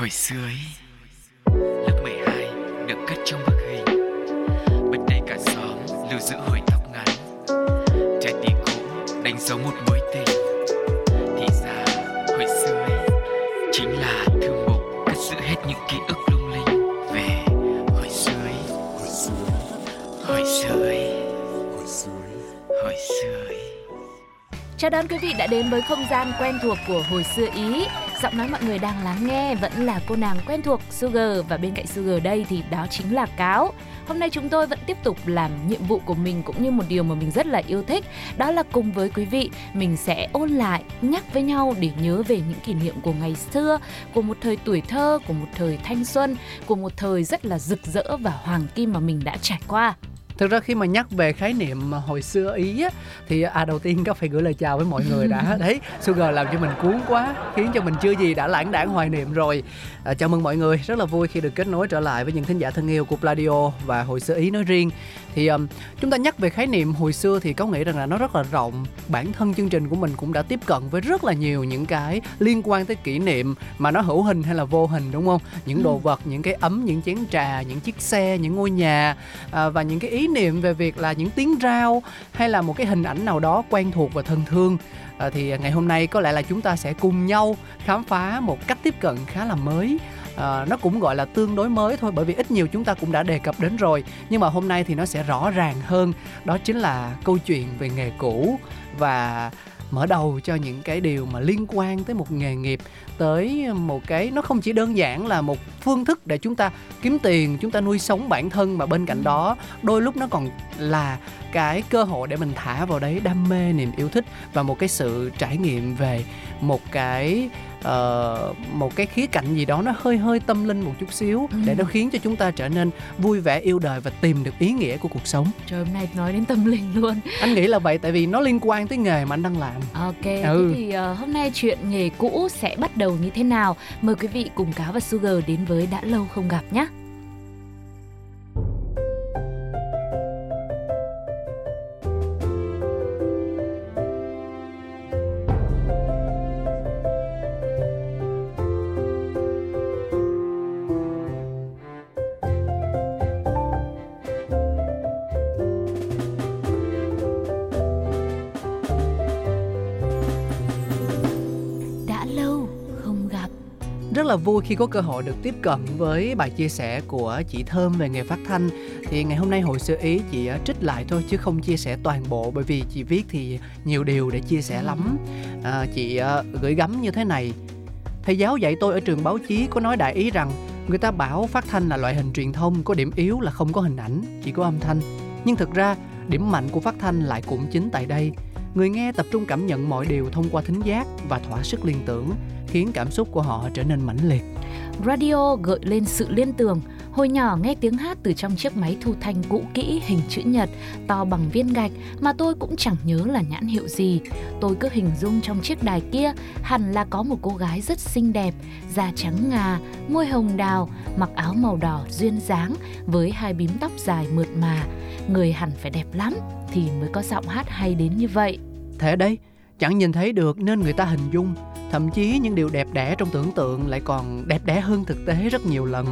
Hồi xưa ấy, Lớp 12 được cất trong bức hình. Bên đây cả xóm lưu giữ hồi tóc ngắn. Trái tim cũ đánh dấu một mối tình. Thì ra, hồi xưa ấy, Chính là thư mục cất giữ hết những ký ức lung linh. Về hồi xưa ấy Hồi xưa Hồi xưa ấy, Hồi xưa ấy. Chào đón quý vị đã đến với không gian quen thuộc của hồi xưa Ý. Giọng nói mọi người đang lắng nghe vẫn là cô nàng quen thuộc Sugar và bên cạnh Sugar đây thì đó chính là Cáo. Hôm nay chúng tôi vẫn tiếp tục làm nhiệm vụ của mình cũng như một điều mà mình rất là yêu thích, đó là cùng với quý vị mình sẽ ôn lại, nhắc với nhau để nhớ về những kỷ niệm của ngày xưa, của một thời tuổi thơ, của một thời thanh xuân, của một thời rất là rực rỡ và hoàng kim mà mình đã trải qua thực ra khi mà nhắc về khái niệm hồi xưa ý á thì à đầu tiên có phải gửi lời chào với mọi người đã. Đấy sugar làm cho mình cuốn quá khiến cho mình chưa gì đã lãng đãng hoài niệm rồi. À, chào mừng mọi người rất là vui khi được kết nối trở lại với những thính giả thân yêu của Pladio và hồi xưa ý nói riêng. Thì um, chúng ta nhắc về khái niệm hồi xưa thì có nghĩ rằng là nó rất là rộng. Bản thân chương trình của mình cũng đã tiếp cận với rất là nhiều những cái liên quan tới kỷ niệm mà nó hữu hình hay là vô hình đúng không? Những đồ vật những cái ấm những chén trà những chiếc xe những ngôi nhà à, và những cái ý niệm về việc là những tiếng rao hay là một cái hình ảnh nào đó quen thuộc và thân thương. À, thì ngày hôm nay có lẽ là chúng ta sẽ cùng nhau khám phá một cách tiếp cận khá là mới. À, nó cũng gọi là tương đối mới thôi bởi vì ít nhiều chúng ta cũng đã đề cập đến rồi. Nhưng mà hôm nay thì nó sẽ rõ ràng hơn. Đó chính là câu chuyện về nghề cũ và mở đầu cho những cái điều mà liên quan tới một nghề nghiệp tới một cái nó không chỉ đơn giản là một phương thức để chúng ta kiếm tiền chúng ta nuôi sống bản thân mà bên cạnh đó đôi lúc nó còn là cái cơ hội để mình thả vào đấy đam mê niềm yêu thích và một cái sự trải nghiệm về một cái uh, một cái khía cạnh gì đó nó hơi hơi tâm linh một chút xíu Ừ. để nó khiến cho chúng ta trở nên vui vẻ yêu đời và tìm được ý nghĩa của cuộc sống Trời hôm nay nói đến tâm linh luôn. anh nghĩ là vậy tại vì nó liên quan tới nghề mà anh đang làm Ok, Ừ. thế thì ờ, hôm nay chuyện nghề cũ sẽ bắt đầu như thế nào? Mời quý vị cùng Cáo và Sugar đến với đã lâu không gặp nhé. Là vui khi có cơ hội được tiếp cận với bài chia sẻ của chị Thơm về nghề phát thanh. Thì ngày hôm nay hồi sơ ý chị ờ, trích lại thôi chứ không chia sẻ toàn bộ bởi vì chị viết thì nhiều điều để chia sẻ lắm. À, chị ờ, gửi gắm như thế này. Thầy giáo dạy tôi ở trường báo chí có nói đại ý rằng người ta bảo phát thanh là loại hình truyền thông có điểm yếu là không có hình ảnh chỉ có âm thanh. Nhưng thực ra điểm mạnh của phát thanh lại cũng chính tại đây. Người nghe tập trung cảm nhận mọi điều thông qua thính giác và thỏa sức liên tưởng khiến cảm xúc của họ trở nên mãnh liệt Radio gợi lên sự liên tưởng. Hồi nhỏ nghe tiếng hát từ trong chiếc máy thu thanh cũ kỹ hình chữ nhật, to bằng viên gạch mà tôi cũng chẳng nhớ là nhãn hiệu gì. Tôi cứ hình dung trong chiếc đài kia hẳn là có một cô gái rất xinh đẹp, da trắng ngà, môi hồng đào, mặc áo màu đỏ duyên dáng với hai bím tóc dài mượt mà. Người hẳn phải đẹp lắm thì mới có giọng hát hay đến như vậy. thế đấy chẳng nhìn thấy được nên người ta hình dung thậm chí những điều đẹp đẽ trong tưởng tượng lại còn đẹp đẽ hơn thực tế rất nhiều lần.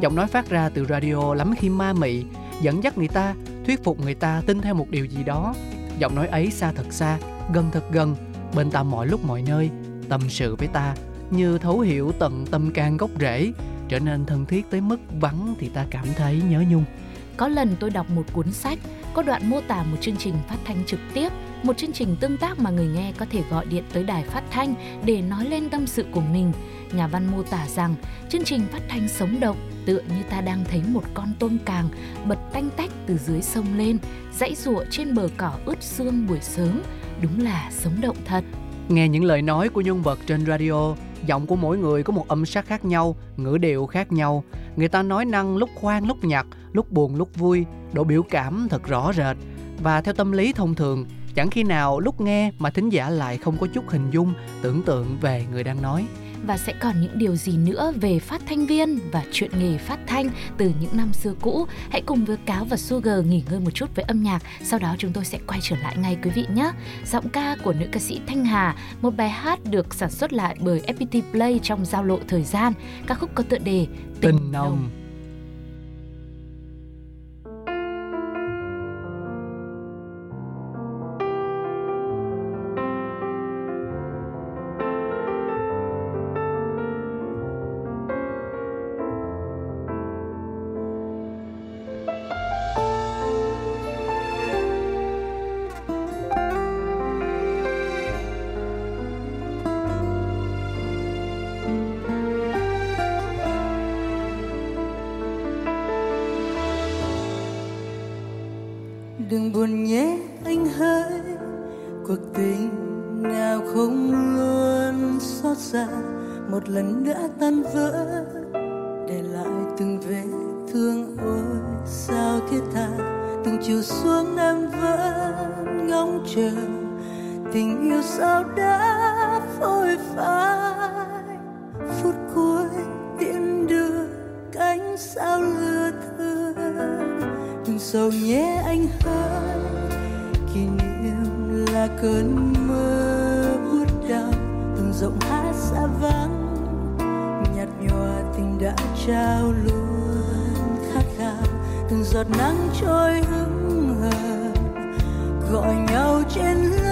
Giọng nói phát ra từ radio lắm khi ma mị dẫn dắt người ta thuyết phục người ta tin theo một điều gì đó. Giọng nói ấy xa thật xa gần thật gần bên ta mọi lúc mọi nơi tâm sự với ta như thấu hiểu tận tâm can gốc rễ trở nên thân thiết tới mức vắng thì ta cảm thấy nhớ nhung. Có lần tôi đọc một cuốn sách, có đoạn mô tả một chương trình phát thanh trực tiếp, một chương trình tương tác mà người nghe có thể gọi điện tới đài phát thanh để nói lên tâm sự của mình. Nhà văn mô tả rằng chương trình phát thanh sống động tựa như ta đang thấy một con tôm càng bật tanh tách từ dưới sông lên, dãy rụa trên bờ cỏ ướt sương buổi sớm. Đúng là sống động thật. Nghe những lời nói của nhân vật trên radio, giọng của mỗi người có một âm sắc khác nhau, ngữ điệu khác nhau. Người ta nói năng lúc khoan lúc nhặt, lúc buồn lúc vui, độ biểu cảm thật rõ rệt. Và theo tâm lý thông thường, chẳng khi nào lúc nghe mà thính giả lại không có chút hình dung, tưởng tượng về người đang nói. và sẽ còn những điều gì nữa về phát thanh viên và chuyện nghề phát thanh từ những năm xưa cũ. Hãy cùng với Cáo và Sugar nghỉ ngơi một chút với âm nhạc, sau đó chúng tôi sẽ quay trở lại ngay quý vị nhé. Giọng ca của nữ ca sĩ Thanh Hà, một bài hát được sản xuất lại bởi FPT Play trong giao lộ thời gian. Ca khúc có tựa đề Tình, Tình nồng. nồng. Đừng buồn nhé anh hỡi. Cuộc tình nào không luôn xót xa, một lần đã tan vỡ. Để lại từng vết thương ôi, sao thiết tha? Từng chiều xuống em vẫn ngóng chờ. Tình yêu sao đã phôi phai đừng sầu nhé anh hỡi kỷ niệm là cơn mơ buốt đau, từng rộng hát xa vắng. Nhạt nhòa tình đã trao luôn khát khao, từng giọt nắng trôi hững hờ. Gọi nhau trên lưng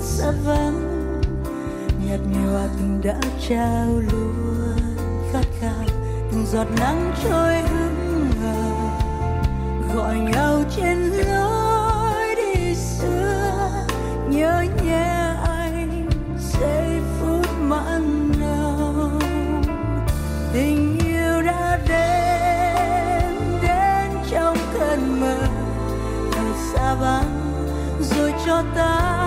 xa vắng nhạt nhòa từng đã trao luôn khát khao, từng giọt nắng trôi hững hờ. Gọi nhau trên lối đi xưa, nhớ nhé anh, giây phút mặn nồng. Tình yêu đã đến đến trong cơn mơ thở xa vắng rồi cho ta.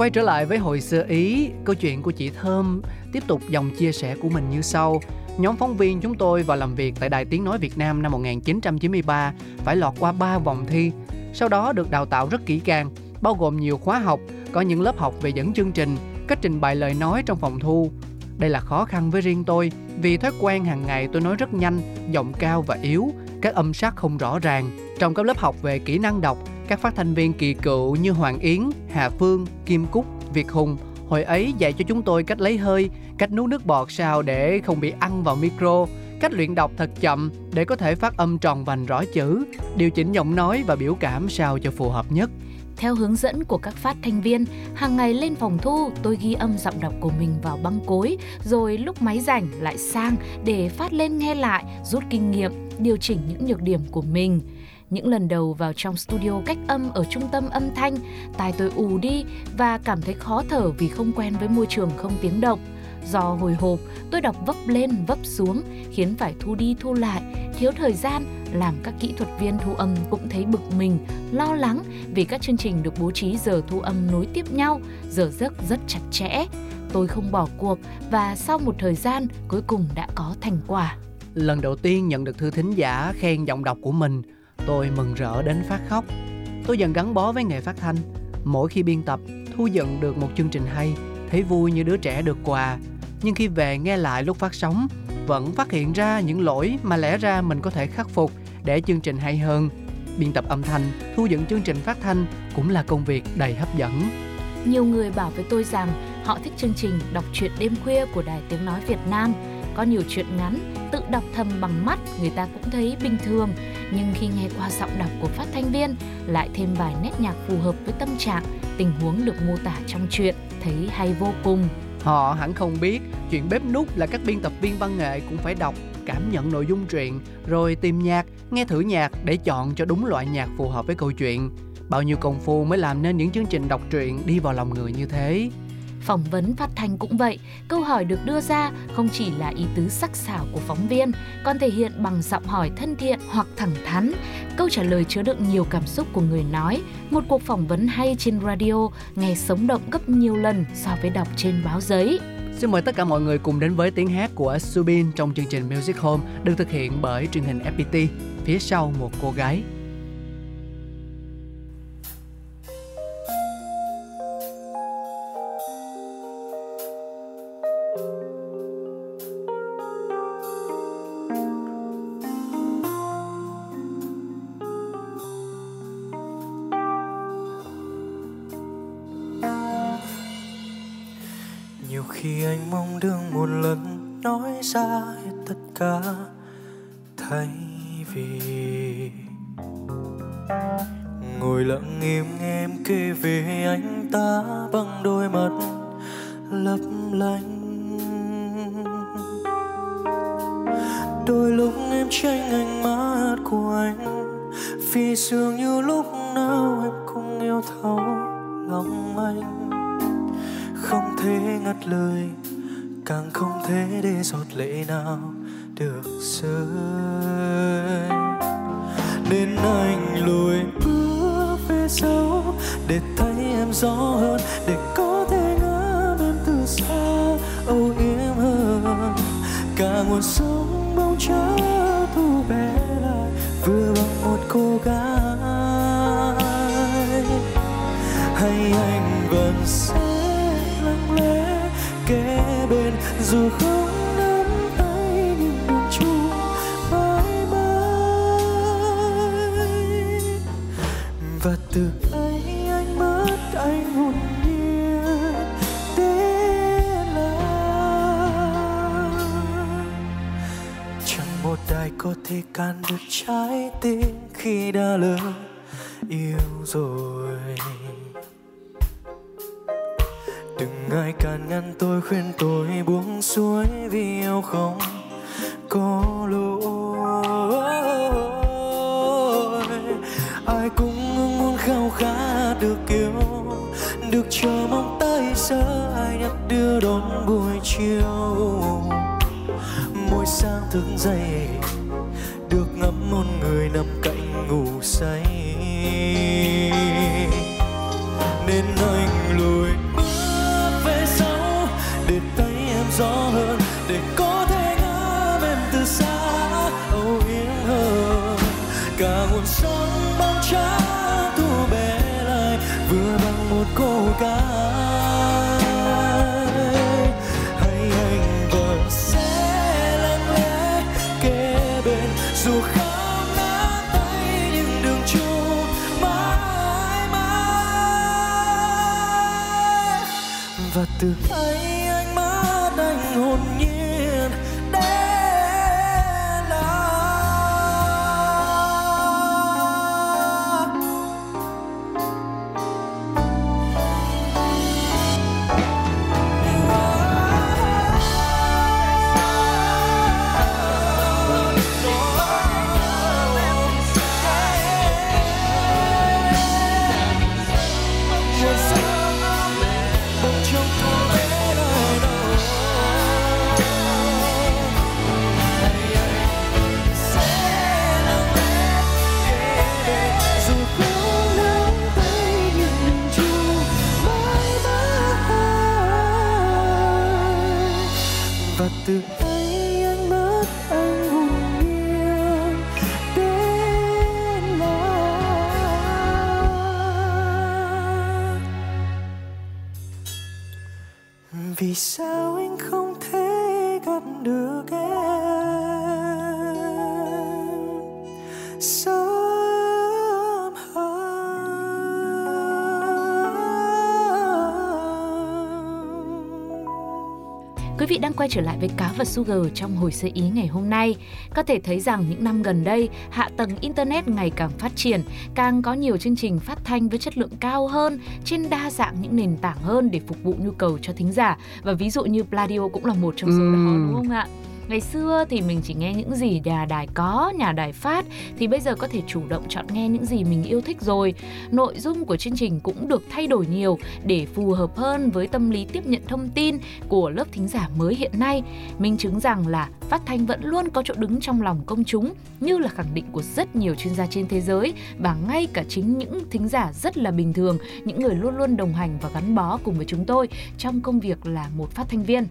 Quay trở lại với hồi xưa Ý, câu chuyện của chị Thơm tiếp tục dòng chia sẻ của mình như sau. Nhóm phóng viên chúng tôi vào làm việc tại Đài Tiếng Nói Việt Nam năm 1993 phải lọt qua 3 vòng thi. Sau đó được đào tạo rất kỹ càng, bao gồm nhiều khóa học, có những lớp học về dẫn chương trình, cách trình bày lời nói trong phòng thu. Đây là khó khăn với riêng tôi, vì thói quen hàng ngày tôi nói rất nhanh, giọng cao và yếu, các âm sắc không rõ ràng. Trong các lớp học về kỹ năng đọc, các phát thanh viên kỳ cựu như Hoàng Yến, Hà Phương, Kim Cúc, Việt Hùng hồi ấy dạy cho chúng tôi cách lấy hơi, cách nuốt nước bọt sao để không bị ăn vào micro, cách luyện đọc thật chậm để có thể phát âm tròn vành rõ chữ, điều chỉnh giọng nói và biểu cảm sao cho phù hợp nhất. Theo hướng dẫn của các phát thanh viên, hàng ngày lên phòng thu tôi ghi âm giọng đọc của mình vào băng cối, rồi lúc máy rảnh lại sang để phát lên nghe lại, rút kinh nghiệm, điều chỉnh những nhược điểm của mình. Những lần đầu vào trong studio cách âm ở trung tâm âm thanh, tai tôi ù đi và cảm thấy khó thở vì không quen với môi trường không tiếng động. Do hồi hộp, tôi đọc vấp lên vấp xuống, khiến phải thu đi thu lại, thiếu thời gian, làm các kỹ thuật viên thu âm cũng thấy bực mình, lo lắng vì các chương trình được bố trí giờ thu âm nối tiếp nhau, giờ giấc rất chặt chẽ. Tôi không bỏ cuộc và sau một thời gian cuối cùng đã có thành quả. Lần đầu tiên nhận được thư thính giả khen giọng đọc của mình, tôi mừng rỡ đến phát khóc. Tôi dần gắn bó với nghề phát thanh. Mỗi khi biên tập, thu dựng được một chương trình hay, thấy vui như đứa trẻ được quà. Nhưng khi về nghe lại lúc phát sóng, vẫn phát hiện ra những lỗi mà lẽ ra mình có thể khắc phục để chương trình hay hơn. Biên tập âm thanh, thu dựng chương trình phát thanh cũng là công việc đầy hấp dẫn. Nhiều người bảo với tôi rằng họ thích chương trình đọc truyện đêm khuya của Đài Tiếng Nói Việt Nam. Có nhiều chuyện ngắn, tự đọc thầm bằng mắt người ta cũng thấy bình thường. Nhưng khi nghe qua giọng đọc của phát thanh viên, lại thêm vài nét nhạc phù hợp với tâm trạng, tình huống được mô tả trong truyện, thấy hay vô cùng. Họ hẳn không biết chuyện bếp nút là các biên tập viên văn nghệ cũng phải đọc, cảm nhận nội dung truyện, rồi tìm nhạc, nghe thử nhạc để chọn cho đúng loại nhạc phù hợp với câu chuyện. Bao nhiêu công phu mới làm nên những chương trình đọc truyện đi vào lòng người như thế. Phỏng vấn phát thanh cũng vậy, câu hỏi được đưa ra không chỉ là ý tứ sắc sảo của phóng viên, còn thể hiện bằng giọng hỏi thân thiện hoặc thẳng thắn. Câu trả lời chứa đựng nhiều cảm xúc của người nói. Một cuộc phỏng vấn hay trên radio nghe sống động gấp nhiều lần so với đọc trên báo giấy. Xin mời tất cả mọi người cùng đến với tiếng hát của Subin trong chương trình Music Home được thực hiện bởi truyền hình FPT. Phía sau một cô gái anh một lần nói ra tất cả, thay vì ngồi lặng im nghe em kể về anh ta bằng đôi mắt lấp lánh. Đôi lúc em tranh ánh mắt của anh, vì dường như lúc nào em cũng yêu thấu lòng anh. Không thể ngắt lời càng không thể để giọt lệ nào được rơi. Nên anh lùi bước về sau để thấy em rõ hơn, để có thể ngắm em từ xa, âu yếm hơn. Cả nguồn sống bóng chớ thu bé lại, vừa bằng một cô gái. Dù không nắm tay nhưng đường chung mãi mãi. Và từ ấy anh mất anh hồn nhiên tên là chẳng một ai có thể can được trái tim khi đã lớn yêu rồi đừng ai can ngăn tôi, khuyên tôi buông xuôi vì yêu không có lỗi. Ai cũng muốn khao khát được yêu được chờ mong tay giờ ai nhắc đưa đón buổi chiều. Mỗi sáng thức dậy, được ngắm một người nằm cạnh ngủ say. Gió hơn vị đang quay trở lại với Cáo và Sugar trong hồi sơ ý ngày hôm nay. Có thể thấy rằng những năm gần đây, hạ tầng Internet ngày càng phát triển, càng có nhiều chương trình phát thanh với chất lượng cao hơn, trên đa dạng những nền tảng hơn để phục vụ nhu cầu cho thính giả. Và ví dụ như Pladio cũng là một trong số đó đúng không ạ? Ngày xưa thì mình chỉ nghe những gì nhà đài có, nhà đài phát thì bây giờ có thể chủ động chọn nghe những gì mình yêu thích rồi. Nội dung của chương trình cũng được thay đổi nhiều để phù hợp hơn với tâm lý tiếp nhận thông tin của lớp thính giả mới hiện nay. Minh chứng rằng là phát thanh vẫn luôn có chỗ đứng trong lòng công chúng như là khẳng định của rất nhiều chuyên gia trên thế giới và ngay cả chính những thính giả rất là bình thường, những người luôn luôn đồng hành và gắn bó cùng với chúng tôi trong công việc là một phát thanh viên.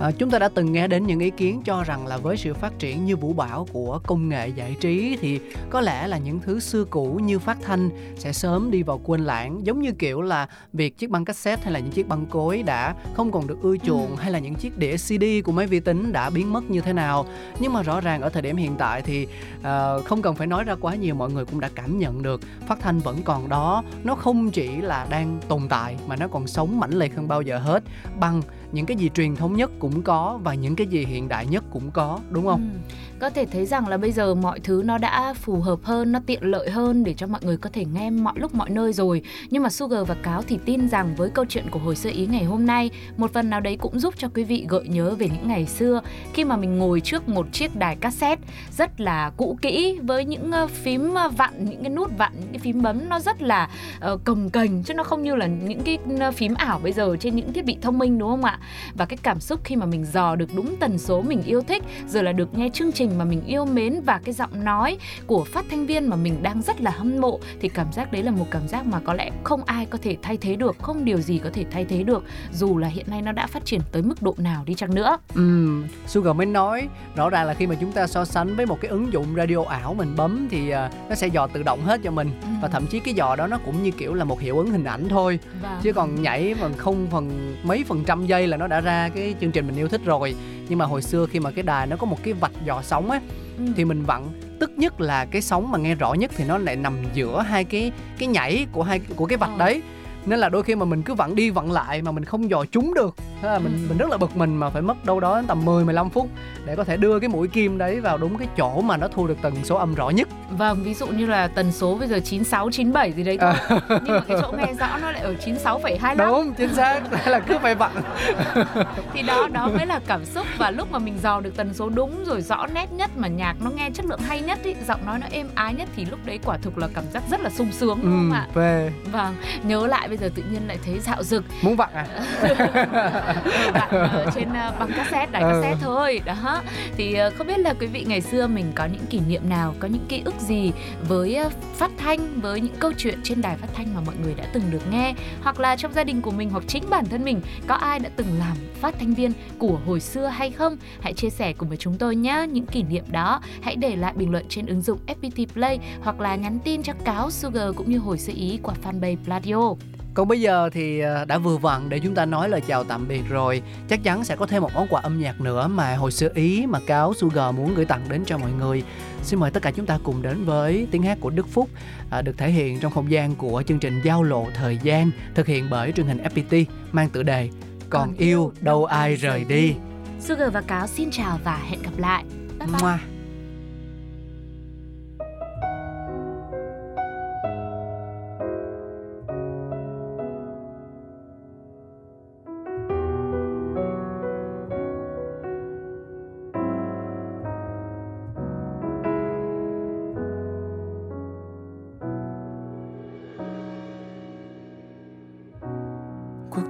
À, chúng ta đã từng nghe đến những ý kiến cho rằng là với sự phát triển như vũ bão của công nghệ giải trí thì có lẽ là những thứ xưa cũ như phát thanh sẽ sớm đi vào quên lãng giống như kiểu là việc chiếc băng cassette hay là những chiếc băng cối đã không còn được ưa chuộng hay là những chiếc đĩa CD của máy vi tính đã biến mất như thế nào. Nhưng mà rõ ràng ở thời điểm hiện tại thì ờ, không cần phải nói ra quá nhiều mọi người cũng đã cảm nhận được phát thanh vẫn còn đó. Nó không chỉ là đang tồn tại mà nó còn sống mãnh liệt hơn bao giờ hết. Bằng những cái gì truyền thống nhất cũng có và những cái gì hiện đại nhất cũng có, đúng không Ừ. Có thể thấy rằng là bây giờ mọi thứ nó đã phù hợp hơn, nó tiện lợi hơn để cho mọi người có thể nghe mọi lúc mọi nơi rồi. Nhưng mà Sugar và Cáo thì tin rằng với câu chuyện của hồi sơ ý ngày hôm nay, một phần nào đấy cũng giúp cho quý vị gợi nhớ về những ngày xưa khi mà mình ngồi trước một chiếc đài cassette rất là cũ kỹ với những ờ, phím ờ, vặn, những cái nút vặn, những cái phím bấm nó rất là uh, cồng kềnh chứ nó không như là những cái phím ảo bây giờ trên những thiết bị thông minh đúng không ạ? Và cái cảm xúc khi mà mình dò được đúng tần số mình yêu thích rồi là được nghe chương trình mà mình yêu mến và cái giọng nói của phát thanh viên mà mình đang rất là hâm mộ thì cảm giác đấy là một cảm giác mà có lẽ không ai có thể thay thế được không điều gì có thể thay thế được dù là hiện nay nó đã phát triển tới mức độ nào đi chăng nữa. Ừm, Sugar mới nói rõ ràng là khi mà chúng ta so sánh với một cái ứng dụng radio ảo mình bấm thì à, nó sẽ dò tự động hết cho mình. Và thậm chí cái dò đó nó cũng như kiểu là một hiệu ứng hình ảnh thôi. Vâng. chứ còn nhảy bằng không phần mấy phần trăm giây là nó đã ra cái chương trình mình yêu thích rồi nhưng mà hồi xưa khi mà cái đài nó có một cái vạch dò sóng á Ừ. thì mình vặn tức nhất là cái sóng mà nghe rõ nhất thì nó lại nằm giữa hai cái cái nhảy của hai của cái vạch Ờ. đấy nên là đôi khi mà mình cứ vặn đi vặn lại mà mình không dò trúng được thế là mình Ừ. mình rất là bực mình mà phải mất đâu đó tầm 10 15 phút để có thể đưa cái mũi kim đấy vào đúng cái chỗ mà nó thu được tần số âm rõ nhất. Vâng, ví dụ như là tần số bây giờ 96, 97 gì đấy thôi. Nhưng mà cái chỗ nghe rõ nó lại ở 96,25 đúng chính xác. Là cứ phải vặn Thì đó, đó mới là cảm xúc. Và lúc mà mình dò được tần số đúng rồi rõ nét nhất Mà nhạc nó nghe chất lượng hay nhất ý, Giọng nói nó êm ái nhất Thì lúc đấy quả thực là cảm giác rất là sung sướng đúng không ừ, ạ? về Vâng, nhớ lại bây giờ tự nhiên lại thấy dạo dực muốn vặn à vặn ở trên uh, băng cassette đài ừ. cassette thôi. Đó. Thì uh, không biết là quý vị ngày xưa mình có những kỷ niệm nào có những ký ức gì với uh, phát thanh với những câu chuyện trên đài phát thanh mà mọi người đã từng được nghe? Hoặc là trong gia đình của mình hoặc chính bản thân mình có ai đã từng làm phát thanh viên của hồi xưa hay không? Hãy chia sẻ cùng với chúng tôi nhé những kỷ niệm đó. Hãy để lại bình luận trên ứng dụng FPT Play hoặc là nhắn tin cho cáo Sugar cũng như hồi sơ ý qua fanpage Pladio. Còn bây giờ thì ờ, đã vừa vặn để chúng ta nói lời chào tạm biệt rồi. Chắc chắn sẽ có thêm một món quà âm nhạc nữa mà hồi xưa Ý mà Cáo Sugar muốn gửi tặng đến cho mọi người. Xin mời tất cả chúng ta cùng đến với tiếng hát của Đức Phúc à, Được thể hiện trong không gian của chương trình Giao lộ thời gian Thực hiện bởi truyền hình FPT mang tựa đề Còn yêu đâu ai rời đi? Sugar và Cáo xin chào và hẹn gặp lại. Bye bye. Mua.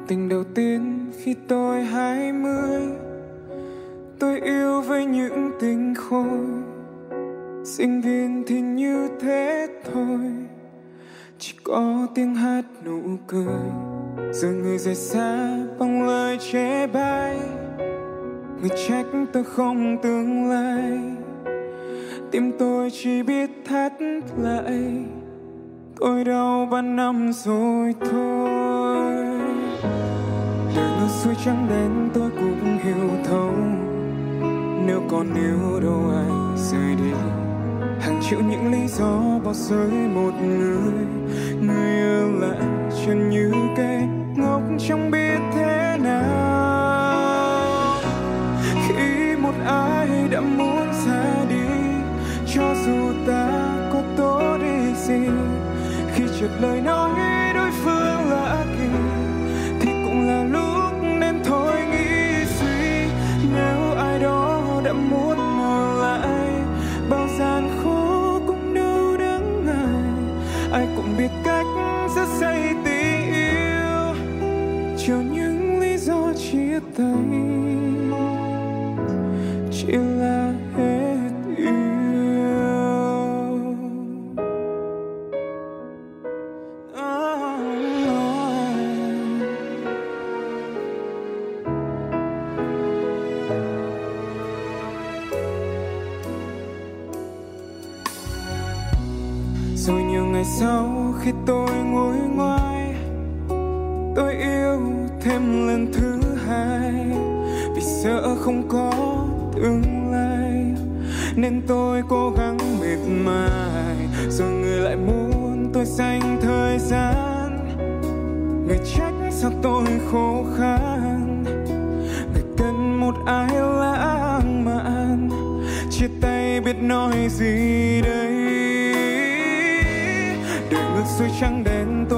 Tình đầu tiên khi tôi hai mươi. Tôi yêu với những tình khôi. Sinh viên thì như thế thôi. Chỉ có tiếng hát nụ cười. Giờ người rời xa bằng lời chê bai. Người trách tôi không tương lai. Tim tôi chỉ biết thắt lại. Tôi đau ba năm rồi thôi xuôi trắng đến tôi cũng hiểu thấu. Nếu còn yêu đâu ai rời đi, hàng triệu những lý do bỏ rơi một người. Người ở lại chân như cây ngốc trong biết thế nào. Khi một ai đã muốn ra đi, cho dù ta thấy chỉ là hết xuôi trắng đen tôi